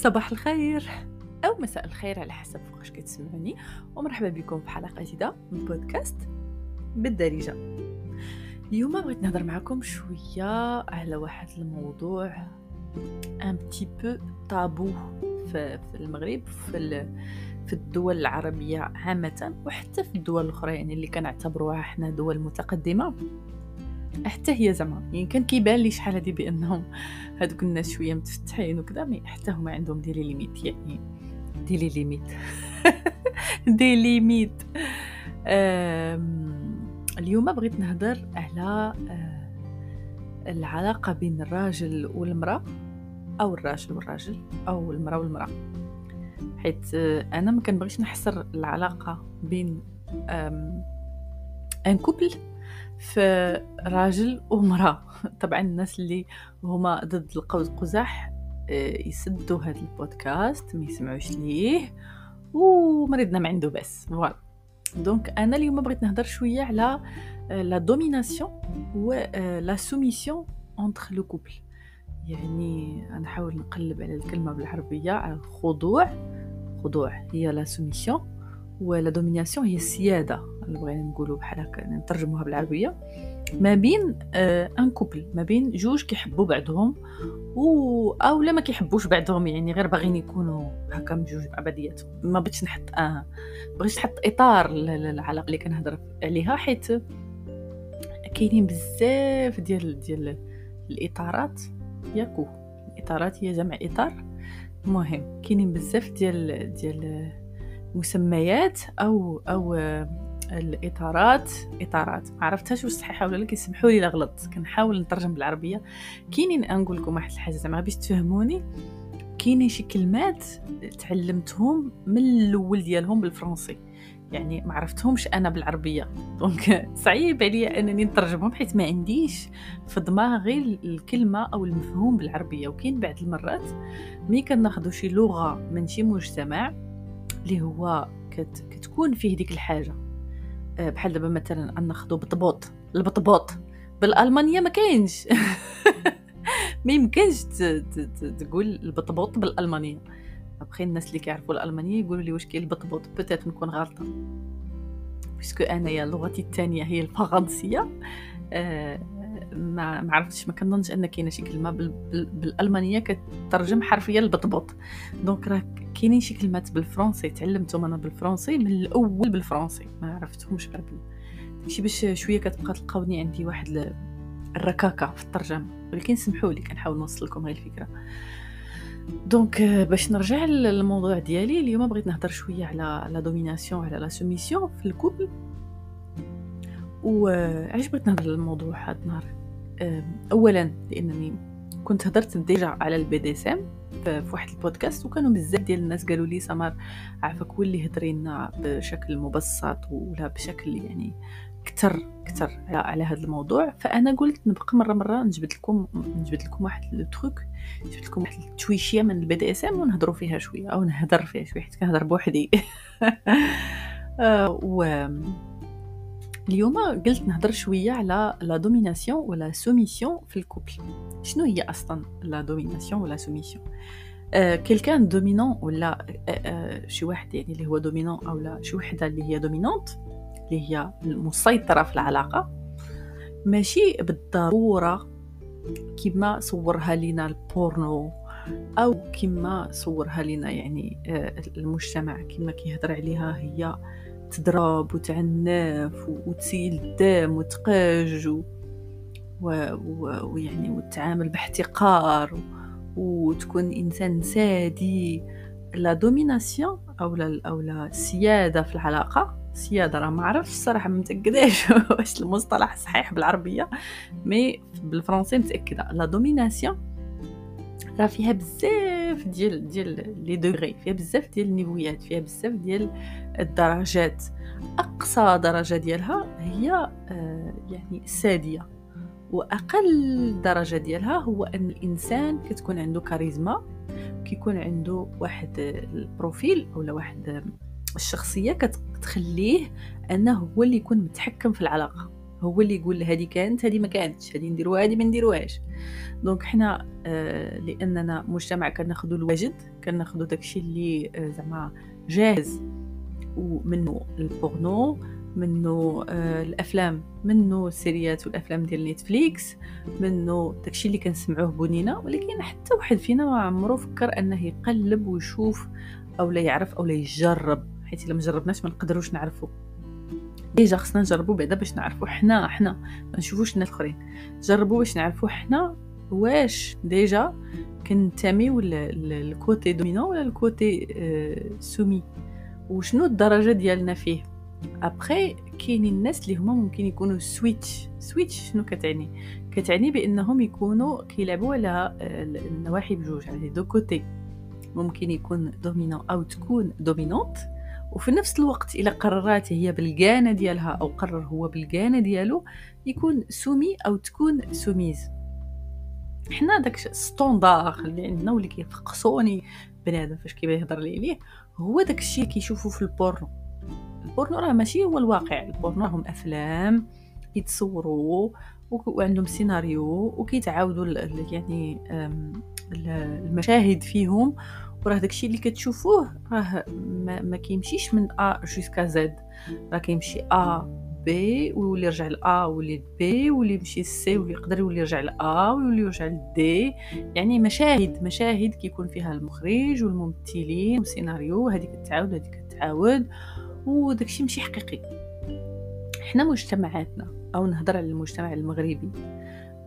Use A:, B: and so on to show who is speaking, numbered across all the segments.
A: صباح الخير. أو مساء الخير على حسب فوقاش كتسمعوني. ومرحبا بكم في حلقة جديدة من بودكاست بالدارجة. اليوم بغيت نهضر معكم شوية على واحد الموضوع ان بتي بو طابو في, المغرب في, في الدول العربية عامة وحتى في الدول الأخرى يعني اللي كنعتبروها حنا دول متقدمة. حتى هي زعما يعني كان كيبان لي شحال هادي بأنهم هادوك الناس شوية متفتحين وكذا mais حتى هما عندهم des limites يعني des, les limites. des limites. اليوم بغيت نهضر على آه، العلاقة بين الراجل والمرأة أو الراجل والراجل أو المرأة والمرأة. حيث آه، أنا ما كنبغيش نحصر العلاقة بين un couple في راجل ومرأة. طبعا الناس اللي هما ضد القوس قزح آه، يسدوا هذا البودكاست ما يسمعوش ليه ومريضنا ما عنده بس. Voilà. Donc أنا اليوم بغيت نهضر شوية على la domination و la soumission entre le couple يعني نحاول نقلب على الكلمة بالعربية على الخضوع. خضوع هي la soumission و la domination هي السيادة. بغينا نقولوا بحال هكا نترجموها بالعربية. ما بين آه un couple ما بين جوج كيحبوا بعضهم و أو لا ما كيحبوش بعضهم يعني غير باغيين يكونوا هكا بجوج مع بعضياتهم ما بغيتش نحط آه بغيتش نحط إطار للعلاقة اللي كنهضر عليها حيت كاينين بزاف ديال ديال الإطارات. ياكو الإطارات هي جمع إطار. مهم كاينين بزاف ديال ديال مسميات أو أو الإطارات. إطارات. ما عرفتهاش واش صحيحة ولا لا؟ كيسمحوا لي لا غلط كنحاول نترجم بالعربية. كاينين نقول لكم واحد الحاجة زعما باش تفهموني. كاينين شي كلمات تعلمتهم من الأول ديالهم بالفرنسي. يعني ما عرفتهمش أنا بالعربية. دونك صعيب عليا أنني نترجمهم حيت ما عنديش في دماغي الكلمة أو المفهوم بالعربية. وكاين بعض المرات ملي كناخذوا شي لغة من شي مجتمع اللي هو كت كتكون فيه ديك الحاجة. بحال دابا مثلا ناخذوا بطبوط البطبوط. بالألمانية ما كاينش. ما يمكنش تقول البطبوط بالألمانية. ابخي الناس اللي كيعرفوا الألمانية يقولوا لي واش كاين البطبوط؟ Peut-être نكون غلطة. Parce que أنايا لغتي الثانية هي الفرنسية. آه ما ما عرفتش ما كنظنش ان كاينة شي كلمة. بالألمانية كترجم حرفيا البطبوط donc راه كاينين شي كلمات بالفرنسي تعلمتهم أنا بالفرنسي من الأول بالفرنسي. ما عرفتهمش غير شي باش شوية كتبقى تلقاوني عندي واحد الركاكة في الترجمة. ولكن سمحوا لي كنحاول نوصل لكم غير الفكرة. Donc باش نرجع للموضوع ديالي اليوم بغيت نهضر شوية على la domination على la soumission في ال couple وعلاش بغيت نهضر الموضوع هذا النهار؟ اولا لأنني كنت هضرت déjà على ال BDSM في واحد البودكاست وكانوا بزاف ديال الناس قالوا لي سمر عافاك ولي هضري لنا بشكل مبسط ولا بشكل يعني كتر كتر على هذا الموضوع. فأنا قلت نبقى مرة مرة نجبد لكم نجبد لكم واحد le truc نجبد لكم واحد التويشية من ال BDSM ونهضروا فيها شوية أو نهضر فيها شوية حيت كنهضر بوحدي. آه، و اليوم قلت نهضر شوية على la domination و la soumission في ال couple. شنو هي أصلا la domination و la soumission آه كاين dominant ولا آه آه شي واحد يعني اللي هو dominant أو لا شي وحدة اللي هي dominante اللي هي المسيطرة في العلاقة. ماشي بالضرورة كما صورها لنا البورنو أو كما صورها لنا يعني آه المجتمع كما كيهضر عليها هي تضرب وتعنف وتسيل الدم وتقاج و... ويعني وتعامل باحتقار وتكون إنسان سادي. لا دوميناسيون أو لا أو لا السياده في العلاقة. سيادة راه ما عرفتش الصراحة ما متأكداش واش المصطلح صحيح بالعربية Mais بالفرنسي متأكدة. la domination راه فيها بزاف ديال ديال les degrés فيها بزاف ديال النيفويات فيها بزاف ديال الدرجات. أقصى درجة ديالها هي آه، يعني السادية. وأقل درجة ديالها هو أن الإنسان كتكون عنده كاريزما كيكون عنده واحد ال profil ولا واحد الشخصية كتخليه أنه هو اللي يكون متحكم في العلاقة. هو اللي يقول هذه كانت هذه ما كانتش هذه نديروها هذه ما نديروهاش. Donc حنا آه لأننا مجتمع كناخذوا الواجد كناخذوا داكشي اللي آه زعما جاهز ومنه البورنو منه آه الأفلام منه السيريات والأفلام ديال Netflix منه داكشي اللي كنسمعوه بنينا ولكن حتى واحد فينا ما عمرو فكر أنه يقلب ويشوف أو لا يعرف أو لا يجرب حيت إلا ما جربناش ما نقدروش نعرفوا déjà خصنا نجربوا بعدا باش نعرفوا حنا حنا ما نشوفوش الناس الاخرين. جربوا باش نعرفوا حنا واش déjà كنتميو لل côté dominant ولا ال côté soumis؟ وشنو الدرجة ديالنا فيه؟ ابخي كاينين الناس اللي هما ممكن يكونوا switch. switch شنو كتعني؟ كتعني بأنهم يكونوا كيلعبوا على النواحي بجوج. على deux côtés. ممكن يكون dominant أو تكون dominante. وفي نفس الوقت الا قررات هي بالقانه ديالها أو قرر هو بالقانه ديالو يكون soumis أو تكون soumise. حنا داك standard اللي عندنا واللي كيفقصوني بنادم فاش كيبغي يهضر لي عليه هو داك الشيء كيشوفوا في ال porno. ال porno راه ماشي هو الواقع البورنو راهم أفلام يتصوروا وعندهم سيناريو وكيتعاودوا يعني المشاهد فيهم وراه داكشي اللي كتشوفوه راه ما, ما كيمشيش من A jusqu'à Z راه كيمشي A B ويولي يرجع ل A ويولي B ويولي يمشي C ويولي يقدر يولي يرجع ل A ويولي يرجع ل D يعني مشاهد مشاهد كيكون فيها المخرج والممثلين والسيناريو هذه كتعاود هذه كتعاود وداكشي ماشي حقيقي. حنا مجتمعاتنا أو نهضر على المجتمع المغربي.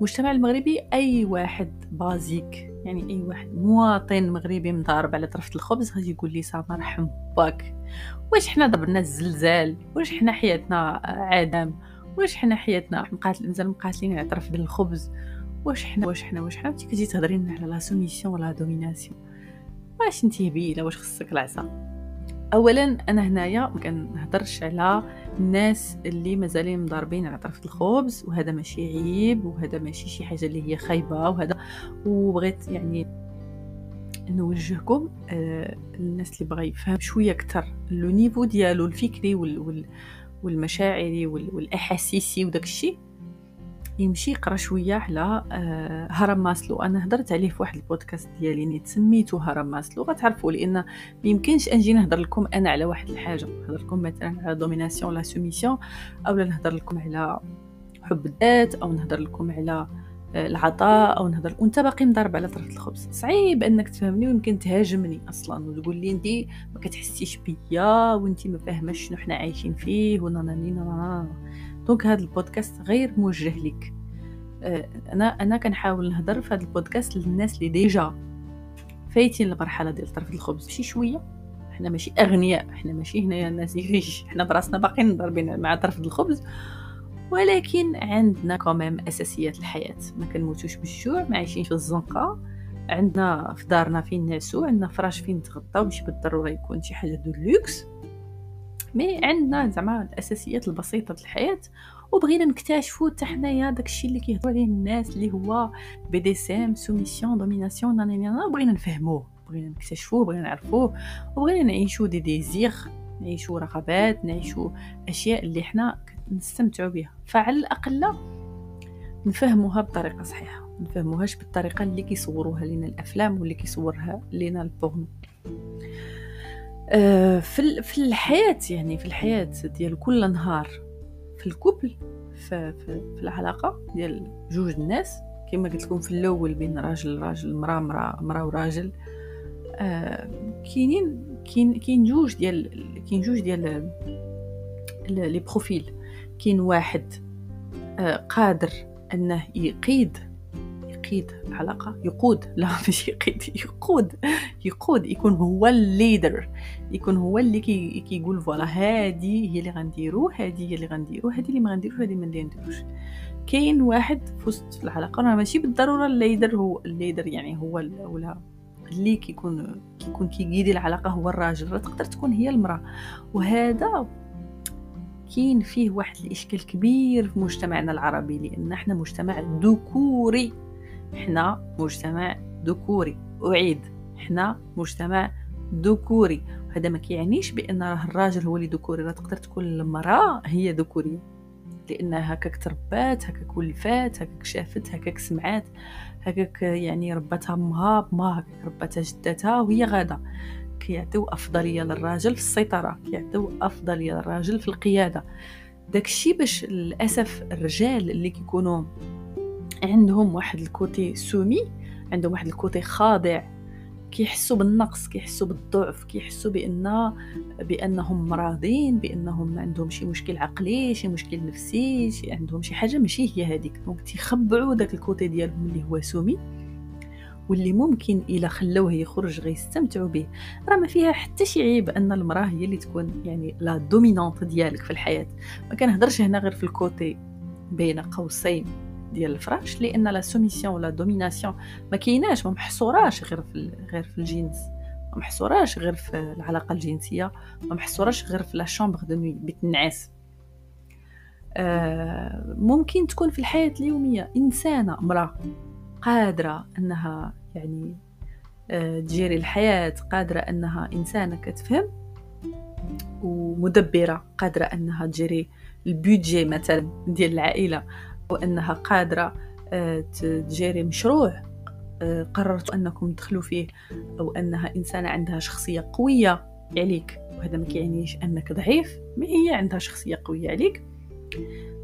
A: المجتمع المغربي أي واحد basique يعني أي واحد مواطن مغربي مضارب على طرفة الخبز غادي يقول لي سامر رحم باك واش حنا ضربنا الزلزال؟ واش حنا حياتنا عدم؟ واش حنا حياتنا مقاتل مازال مقاتلين على طرف الخبز؟ واش حنا واش حنا واش حنا؟ انت كتجي تهضري لنا على la soumission و la domination واش انت هبيله واش خصك العصا؟ اولا أنا هنايا ما كنهضرش على الناس اللي مازالين مضاربين على طرف الخبز وهذا ماشي عيب وهذا ماشي شي حاجة اللي هي خايبة وهذا وبغيت يعني نوجهكم آه الناس اللي بغى يفهم شوية أكثر le niveau ديالو الفكري وال وال والمشاعري والأحاسيسي وداك الشيء. يمشي يقرأ شوية على آه، هرم ماسلو. أنا هضرت عليه في واحد البودكاست ديالي نيت سميتو هرم ماسلو. غتعرفوا لأن ما يمكنش أنجي نهضر لكم أنا على واحد الحاجة. نهضر لكم مثلا على domination la soumission أو نهضر لكم على حب الذات أو نهضر لكم على آه، العطاء أو نهضر وأنت باقي مضارب على طرف الخبز. صعيب أنك تفهمني ويمكن تهاجمني أصلا. وتقول لي انت ما كتحسيش بيا وانت ما فاهماش شنو حنا عايشين فيه وناناني نانا donc هذا البودكاست غير موجه لك آه، أنا أنا كنحاول نهضر في هذا البودكاست للناس اللي déjà فايتين المرحلة ديال طرف الخبز. شي شوية حنا ماشي أغنياء حنا ماشي هنايا الناس riches حنا براسنا باقيين ضاربين مع طرف الخبز. ولكن عندنا quand même أساسيات الحياة. ما كنموتوش بالجوع ما عايشين في الزنقة. عندنا في دارنا فين نعسو عندنا فراش فين نتغطاو ماشي بالضرورة يكون شي حاجة de luxe mais عندنا زعما الأساسيات البسيطة ديال الحياة وبغينا نكتشفوا حتى حنايا داكشي اللي كيهضروا عليه الناس اللي هو BDSM soumission domination نانينا بغينا نفهموه بغينا نكتشفوه بغينا نعرفوه وبغينا نعيشوا des désirs نعيشوا رغبات نعيشوا أشياء اللي حنا نستمتعوا بها فعلى الأقل نفهموها بطريقة صحيحة نفهموهاش بالطريقة اللي كيصوروها لنا الأفلام واللي كيصورها لنا البورنو. في في الحياة يعني في الحياة ديال كل نهار في ال couple في, في, في العلاقة ديال جوج الناس. كما قلت لكم في الأول بين راجل راجل مرا مرا مرا وراجل. آه كاينين كاين كاين جوج ديال كاين جوج ديال les profils. كاين واحد آه قادر أنه يقيد يقيد العلاقة يقود لا مش يقيد يقود يقود يكون هو ال leader يكون هو اللي كي كيقول voilà هادي هي اللي غنديرو هادي هي اللي غنديرو هادي اللي ما غنديروش هادي ما نديروش. كاين واحد في وسط العلاقة راه ماشي بالضرورة ال leader هو ال leader يعني هو ولا اللي كيكون كيكون كيقيدي العلاقة هو الراجل راه تقدر تكون هي المرأة. وهذا كاين فيه واحد الإشكال كبير في مجتمعنا العربي لأن إحنا مجتمع ذكوري. حنا مجتمع ذكوري. أعيد حنا مجتمع ذكوري. هذا ما كيعنيش بأن راه الراجل هو اللي ذكوري. راه تقدر تكون المرأة هي ذكورية. لأن هكاك تربات هكاك ولفات هكاك شافت هكاك سمعات هكاك يعني رباتها أمها بما هكاك رباتها جداتها وهي غادة. كيعطيو أفضلية للراجل في السيطرة كيعطيو أفضلية للراجل في القيادة. داكشي باش للأسف الرجال اللي كيكونوا عندهم واحد ال côté soumis عندهم واحد ال côté خاضع. كيحسوا بالنقص كيحسوا بالضعف كيحسوا بأن بأنهم مرضين بأنهم عندهم شي مشكل عقلي شي مشكل نفسي شي عندهم شي حاجة. ماشي هي هذيك donc تيخبعوا داك ال côté ديالهم اللي هو soumis. واللي ممكن إلا خلوه يخرج غيستمتعوا به. راه ما فيها حتى شي عيب أن المرأة هي اللي تكون يعني la dominante ديالك في الحياة. ما كنهضرش هنا غير في ال côté بين قوسين. ديال الفراش لأن la soumission و la domination ما كايناش ما محصوراش غير في غير في الجنس ما محصوراش غير في العلاقة الجنسية ما محصوراش غير في la chambre de nuit بيت النعاس آه ممكن تكون في الحياة اليومية إنسانة امرأة قادرة أنها يعني آه تجيري الحياة قادرة أنها إنسانة كتفهم ومدبرة قادرة أنها تجري البيدجي مثلا ديال العائلة. وأنها قادرة آه، تجاري مشروع آه، قررتوا أنكم تدخلوا فيه أو أنها إنسانة عندها شخصية قوية عليك. وهذا ما كيعنيش أنك ضعيف ما هي عندها شخصية قوية عليك.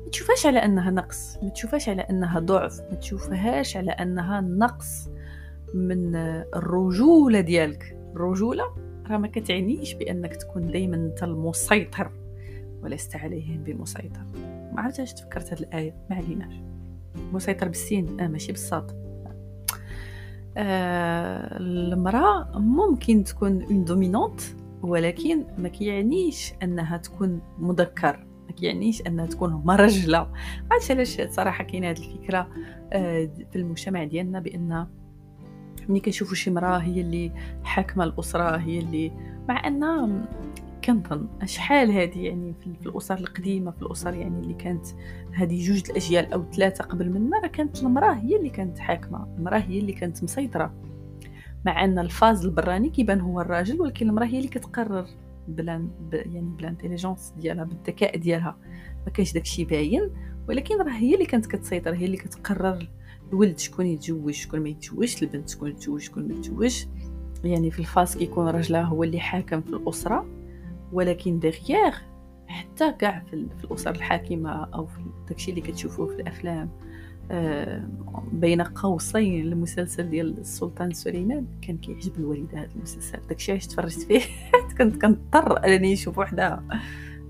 A: ما تشوفهاش على أنها نقص ما تشوفهاش على أنها ضعف ما تشوفهاش على أنها نقص من الرجولة ديالك. الرجولة راه ما كتعنيش بأنك تكون دايما انت المسيطر ولست عليهم بمسيطر ما عرفتش علاش تفكرت هاد الآية ما عليناش. مسيطر بالسين آه ماشي بالصاد. آه المرأة ممكن تكون une dominante ولكن ما كيعنيش أنها تكون مذكر. ما كيعنيش أنها تكون مرجله عرفتش علاش صراحة كاينة هذه الفكرة آه في المجتمع ديالنا بأن ملي كنشوفوا شي مرأة هي اللي حاكمة الأسرة هي اللي مع أن كنظن. شحال هذه يعني في الأسر القديمة في الأسر يعني اللي كانت هذه جوج الأجيال أو ثلاثة قبل منا راه كانت المرأة هي اللي كانت حاكمة المرأة هي اللي كانت مسيطرة. مع أن la face البراني كيبان هو الراجل ولكن المرأة هي اللي كتقرر بلا يعني بلا intelligence ديالها بالذكاء ديالها. ما كانش داكشي باين ولكن راه هي اللي كانت كتسيطر هي اللي كتقرر الولد شكون يتزوج شكون ما يتزوجش البنت شكون تزوج شكون ما يعني في الفاز كيكون راجلها هو اللي حاكم في الأسرة. ولكن دغيغ حتى كاع في الأسر الحاكمة أو في داكشي اللي كتشوفوه في الأفلام آه، بين قوسين المسلسل ديال السلطان سليمان كان كيعجب الوالده هذا المسلسل. داكشي علاش تفرجت فيه؟ كنت كنضطر أنني نشوف وحده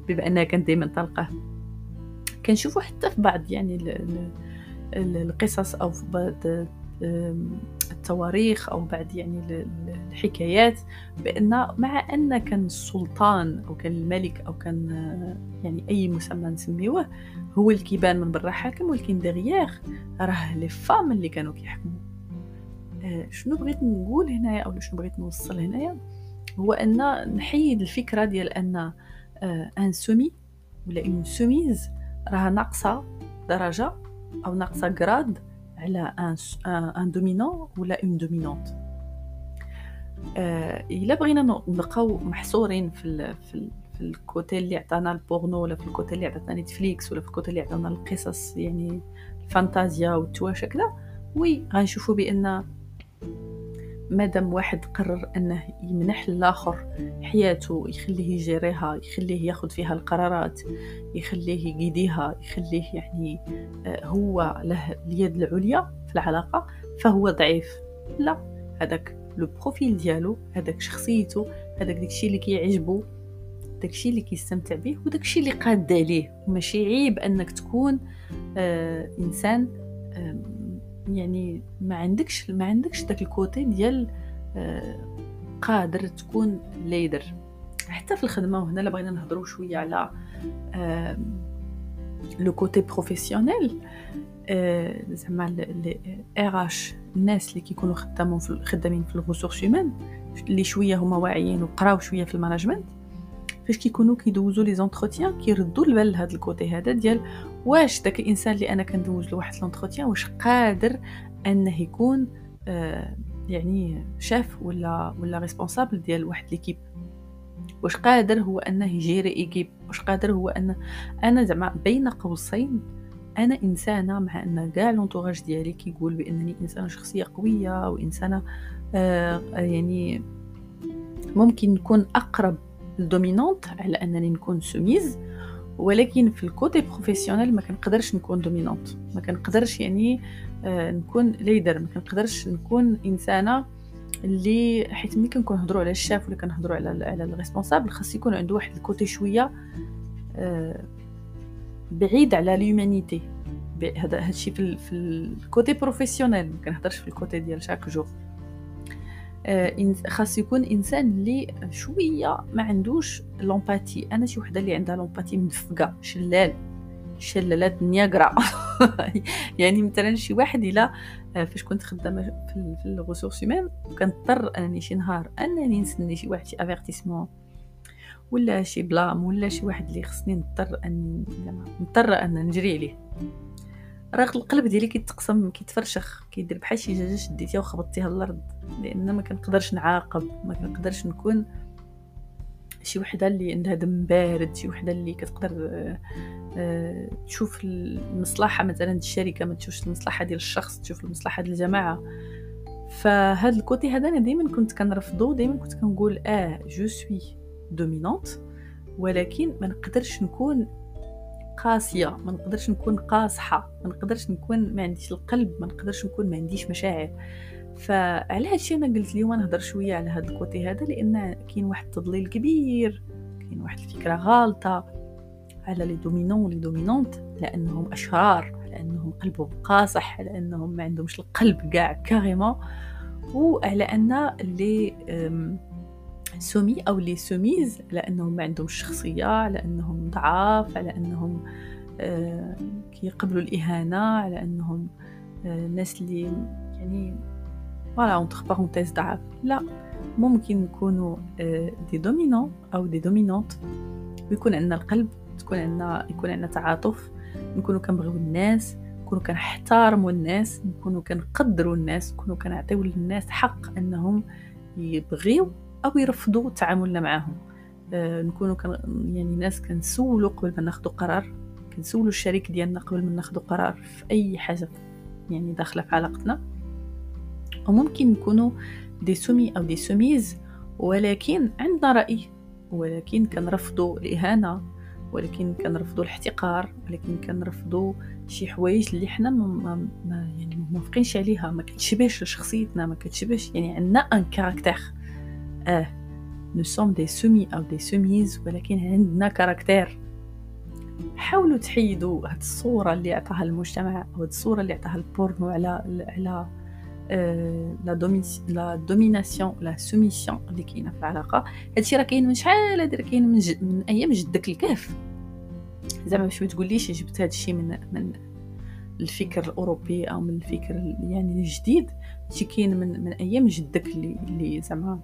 A: بما أنها كانت دائما طلقه كنشوفو حتى في بعض يعني القصص أو في بعض التواريخ أو بعد يعني الحكايات بأن مع أن كان السلطان أو كان الملك أو كان يعني أي مسمى نسميوه هو اللي كيبان من برا حاكم ولكن دغيغ راه لي فام اللي كانوا كيحكموا. آه، شنو بغيت نقول هنايا أو شنو بغيت نوصل هنايا؟ هو أن نحيد الفكرة ديال أن un آه، soumis ولا une soumise راه ناقصة درجة أو ناقصة grade على un un dominant ولا une dominante إلا بغينا نبقاو محصورين في ال في, ال في ال côté اللي عطانا البورنو ولا في ال côté اللي عطانا نتفليكس ولا في ال côté اللي عطانا القصص يعني الفانتازيا والتواشا كذا. وي غنشوفوا بأن مادام واحد قرر أنه يمنح الآخر حياته يخليه يجيريها يخليه ياخذ فيها القرارات يخليه يقيديها يخليه يعني آه، هو له اليد العليا في العلاقة فهو ضعيف. لا هذاك le profil ديالو هذاك شخصيته هذاك داكشي اللي كيعجبو داكشي اللي كيستمتع به وداكشي اللي قاد عليه. ماشي عيب أنك تكون آه إنسان آه يعني ما عندكش ما عندكش داك ال côté ديال آه، قادر تكون leader. حتى في الخدمة وهنا لا بغينا نهضروا شوية على le côté professionnel. زعما ار اش الناس اللي كيكونوا خدامين في خدامين في ال ressources humaines اللي شوية هما واعيين وقراو شوية في ال management فاش كيكونوا كيدوزوا les entretiens كيردوا البال لهذا ال côté هذا ديال واش داك الإنسان اللي أنا كندوز له واحد l'entretien واش قادر أنه يكون آه يعني شاف ولا ولا responsable ديال واحد l'équipe واش قادر هو أنه يجيري équipe واش قادر هو أن أنا زعما بين قوسين أنا إنسانة مع أن كاع l'entourage ديالي كيقول بأنني إنسانة شخصية قوية وإنسانة آه يعني ممكن نكون أقرب لل dominante على أنني نكون soumise ولكن في ال côté professionnel ما كنقدرش نكون dominante. ما كنقدرش يعني آه نكون leader. ما كنقدرش نكون إنسانة اللي حيت ملي كنكون نهضروا على الشاف ولا كنهضروا على على ال responsable خاص يكون عنده واحد côté شوية آه بعيد على l'humanité هذا هادشي في ال côté professionnel. ما كنهضرش في ال côté ديال chaque jour خاص يكون إنسان اللي شوية ما عندوش l'empathie. أنا شي وحدة اللي عندها l'empathie مدفقه شلال شلالات نياغرا يعني مثلا شي واحد إلا آه، فاش كنت خدامة في, ال ressources humaines كنضطر أنني شي نهار أنني نسني شي واحد شي avertissement ولا شي blâme ولا شي واحد اللي خصني نضطر اني نضطر أن نجري عليه. راه القلب ديالي كيتقسم كيتفرشخ كيدير بحال شي دجاجه شديتيها وخبطتيها الأرض لأن ما كنقدرش نعاقب ما كنقدرش نكون شي وحدة اللي عندها دم بارد شي وحدة اللي كتقدر آه، تشوف المصلحة. مثلا الشركة ما تشوفش المصلحة ديال الشخص تشوف المصلحة ديال الجماعة. فهاد ال côté هذا أنا دائما كنت كنرفضو دائما كنت كنقول آه je suis dominante ولكن ما نقدرش نكون قاسية ما نقدرش نكون قاصحة ما نقدرش نكون ما عنديش القلب ما نقدرش نكون ما عنديش مشاعر. فعلى هادشي أنا قلت اليوم نهضر شوية على هاد ال côté هذا؟ لأن كاين واحد التضليل كبير كاين واحد الفكرة غالطة على les dominants و les dominantes لأنهم أشرار لأنهم قلبهم قاصح لأنهم ما عندهمش القلب كاع carrément. وعلى أن les soumis أو les soumises لأنهم ما عندهمش شخصية لأنهم ضعاف على انهم آه، كيقبلوا الإهانة على انهم آه، اللي يعني voilà entre parenthèses ضعاف. لا ممكن نكونوا des dominants أو des dominantes ويكون عندنا القلب تكون عندنا يكون عندنا تعاطف. نكونوا كنبغيو الناس نكونوا كنحترموا الناس نكونوا كنقدروا الناس نكونوا كنعطيو للناس حق أنهم يبغيو أو يرفضوا تعاملنا معاهم آه نكونوا يعني ناس كنسولوا قبل ما ناخذوا قرار كنسولوا الشريك ديالنا قبل ما ناخذوا قرار في أي حاجة يعني داخلة في علاقتنا. وممكن نكونوا des soumis أو des soumises ولكن عندنا رأي ولكن كنرفضوا الإهانة ولكن كنرفضوا الاحتقار ولكن كنرفضوا شي حوايج اللي حنا ما, ما, يعني موافقينش عليها. ما كتشبهش لشخصيتنا ما كتشبهش يعني عندنا un caractère آه. nous sommes des soumis ou des soumises ولكن عندنا caractère. حاولوا تحيدوا هاد الصورة اللي عطاها المجتمع أو هاد الصورة اللي عطاها البورنو على على la domination la soumission اللي كاينة في العلاقة. هادشي راه كاين من شحال هادي؟ كاين من, من أيام جدك الكهف. زعما باش ما تقوليش جبت هادشي من من الفكر الأوروبي أو من الفكر يعني الجديد هادشي كاين من من أيام جدك اللي اللي زعما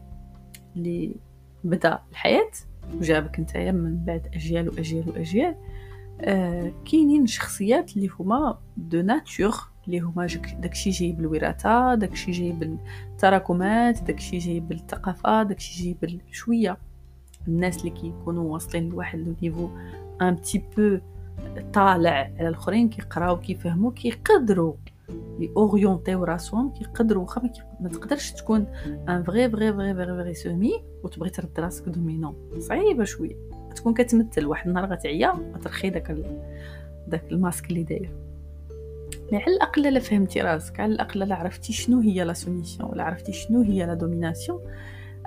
A: اللي بدا الحياة وجابك نتايا من بعد أجيال وأجيال وأجيال. آه كاينين شخصيات اللي هما de nature اللي هما داكشي جاي بالوراثة داكشي جاي بالتراكمات داكشي جاي بالثقافة داكشي جاي بالشوية. الناس اللي كيكونوا واصلين لواحد le niveau un peu طالع على الآخرين كيقراو كيفهموا كيقدروا orientيو راسهم كيقدروا واخا ما تقدرش تكون un vrai vrai vrai vrai vrai soumis وتبغي ترد راسك dominant صعيبة شوية. تكون كتمثل واحد النهار غتعيا غترخي داك داك الماسك اللي داير. mais على الأقل لا فهمتي راسك على الأقل لا عرفتي شنو هي la soumission ولا عرفتي شنو هي la domination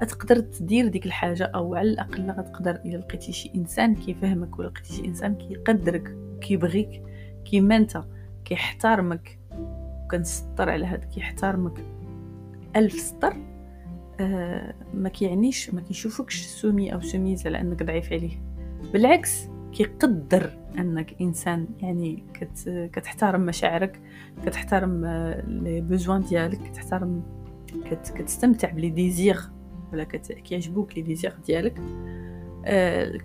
A: تقدر تدير ديك الحاجة أو على الأقل غتقدر إلا لقيتي شي إنسان كيفهمك ولا لقيتي شي إنسان كيقدرك كيبغيك كيما انت كيحترمك. وكنسطر على هذا كيحترمك ألف سطر. آه ما كيعنيش ما كيشوفكش soumis ou soumise على أنك ضعيف عليه. بالعكس كيقدر أنك إنسان يعني كت كتحترم مشاعرك كتحترم آه، les besoins ديالك كتحترم كت كتستمتع ب les désirs ولا كيعجبوك les désirs ديالك.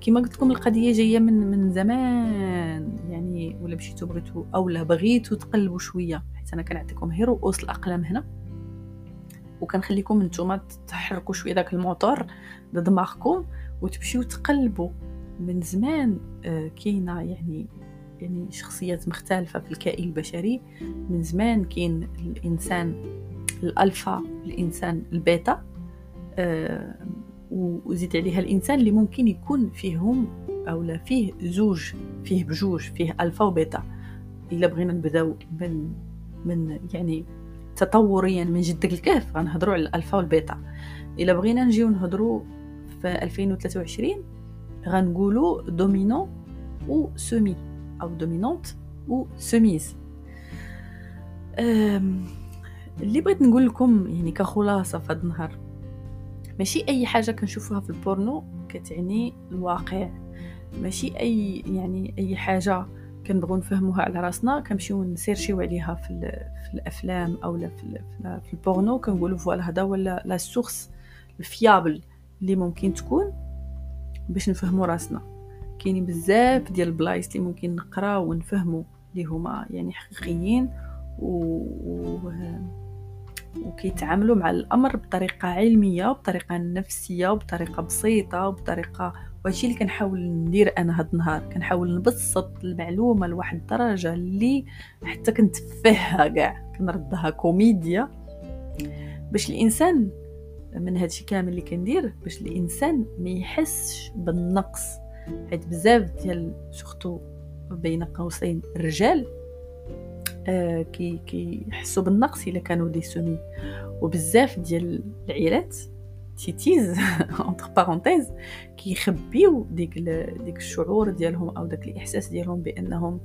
A: كما قلت لكم القضية جاية من من زمان. يعني ولا مشيتو بغيتو اولا بغيتو تقلبوا شوية. حيت أنا كنعطيكم غير رؤوس الأقلام هنا. وكنخليكم نتوما تحركوا شوية داك الموتور دماغكم وتمشيو تقلبوا. من زمان آه، كاينة يعني يعني شخصيات مختلفة في الكائن البشري. من زمان كاين الإنسان الألفا الإنسان البيتا. آه وزيد عليها الإنسان اللي ممكن يكون فيهم لا فيه زوج فيه بجوج فيه alpha و bêta. إلا بغينا نبداو من من يعني تطوريا من جدك الكهف غنهضروا على ال alpha وال bêta. إلا بغينا نجيو نهضروا في 2023 غنقولوا dominant و soumis ou dominante و soumise. اللي بغيت نقول لكم يعني كخلاصة في هذا النهار ماشي أي حاجة كنشوفوها في البورنو كتعني الواقع. ماشي أي يعني أي حاجة كنبغوا نفهموها على راسنا كنمشيو نـ cherchيو عليها في, في الأفلام أو في, في البورنو كنقولوا voilà هذا ولا la source ال fiable اللي ممكن تكون باش نفهموا راسنا. كاينين بزاف ديال البلايص اللي ممكن نقراو ونفهموا اللي هما يعني حقيقيين و, و... وكيتعاملوا مع الأمر بطريقة علمية وبطريقه نفسية وبطريقه بسيطة وبطريقه وهادشي اللي كنحاول ندير أنا هاد النهار. كنحاول نبسط المعلومة لواحد الدرجة اللي حتى كنتفهها كاع كنردها كوميديا. باش الإنسان من هادشي كامل اللي كندير باش الإنسان ما يحسش بالنقص. حيت بزاف ديال surtout بين قوسين الرجال كي كيحسوا بالنقص إلا كانوا des soumis وبزاف ديال العيالات تيتيز entre parenthèses كيخبيو ديك ديك الشعور ديالهم أو داك الإحساس ديالهم بأنهم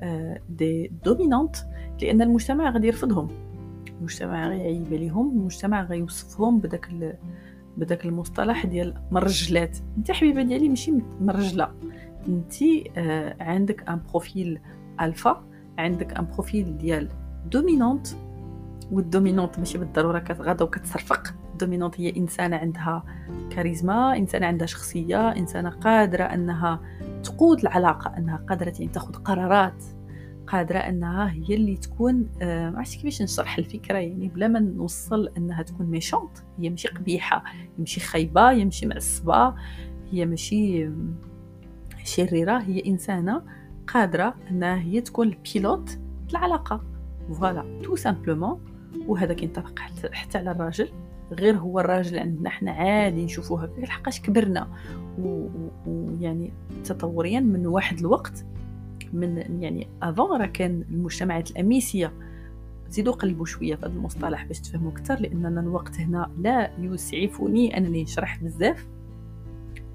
A: آه des dominantes لأن المجتمع غادي يرفضهم. المجتمع غيعيب عليهم المجتمع غيوصفهم بداك بداك المصطلح ديال مرجلة أنت حبيبة ديالي ماشي مرجله أنت آه عندك un profil alpha عندك un profil ديال dominante وال dominante ماشي بالضرورة غادا وكتصرفق ال dominante هي إنسانة عندها كاريزما إنسانة عندها شخصية إنسانة قادرة أنها تقود العلاقة أنها قادرة يعني تاخذ قرارات قادرة أنها هي اللي تكون آه ما عرفتش كيفاش نشرح الفكرة يعني بلا ما نوصل أنها تكون méchante. هي ماشي قبيحة هي ماشي خايبة هي ماشي معصبة هي ماشي شريرة هي إنسانة. قادرة أنها هي تكون ال pilote العلاقة. voilà tout simplement وهذا كينطبق حتى على الراجل. غير هو الراجل عندنا. حنا عادي نشوفوه هكا لحقاش كبرنا. ويعني تطوريا من واحد الوقت. من يعني avant راه كان المجتمعات الأميسية زيدوا قلبوا شوية في هذا المصطلح باش تفهموا أكثر. لأننا الوقت هنا لا يسعفني أنني نشرح بزاف.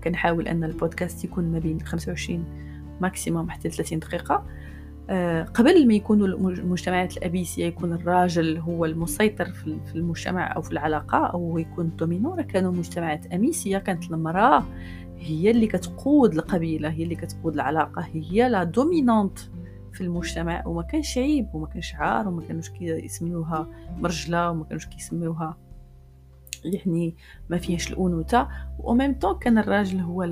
A: كنحاول أن البودكاست يكون ما بين 25 maximum حتى 30 دقيقة. آه، قبل ما يكونوا المجتمعات الأبيسية يكون الراجل هو المسيطر في المجتمع أو في العلاقة أو يكون ال dominant كانوا مجتمعات أميسية كانت المرأة هي اللي كتقود القبيلة هي اللي كتقود العلاقة هي la dominante في المجتمع وما كانش عيب وما كانش عار وما كانوش كيسميوها مرجلة وما كانوش كيسميوها يعني ما فيهاش الأنوثة و même temps كان الراجل هو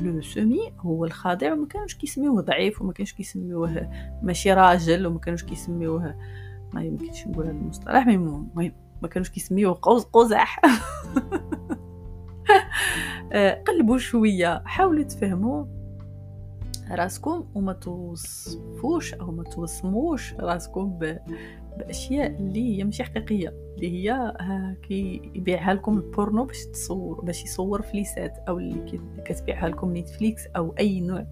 A: le soumis هو الخاضع وما كانوش كيسميوه ضعيف وما كانوش كيسميوه ماشي راجل وما كانوش كيسميوه ما يمكنش نقول هذا المصطلح المهم ما كانوش كيسميوه قوس قزح. آه، قلبوا شوية حاولوا تفهموا راسكم وما توصفوش أو ما توصموش راسكم بأشياء اللي هي ماشي حقيقية اللي هي آه، كيبيعها لكم البورنو باش تصور باش يصور فليسات أو اللي كتبيعها لكم Netflix أو أي نوع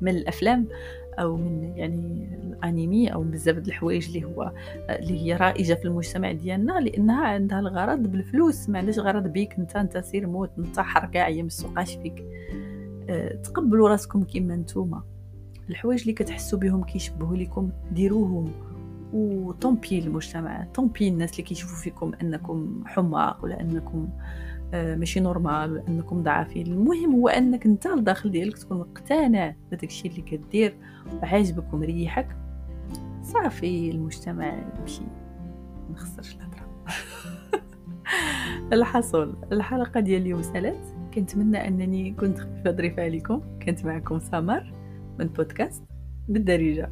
A: من الأفلام أو من يعني الانمي أو بزاف د الحوايج اللي هو اللي هي رائجة في المجتمع ديالنا لأنها عندها الغرض بالفلوس ما عندهاش غرض بيك أنت أنت سير موت انتحر كاع هي مسوقاش فيك. تقبلوا راسكم كيما نتوما. الحوايج اللي كتحسوا بهم كيشبهوا لكم ديروهم. وطومبي المجتمع طومبي الناس اللي كيشوفوا فيكم أنكم حماق ولا أنكم آه، ماشي normal أنكم ضعافين. المهم هو أنك أنت الداخل ديالك تكون مقتنع بداك الشيء اللي كدير وعاجبك ومريحك صافي المجتمع يمشي. ما خسرش الهضرة. الحصول. الحلقة ديال اليوم سالات كنتمنى أنني كنت خفيفه ظريفه عليكم كنت معكم سمر من بودكاست بالدارجة.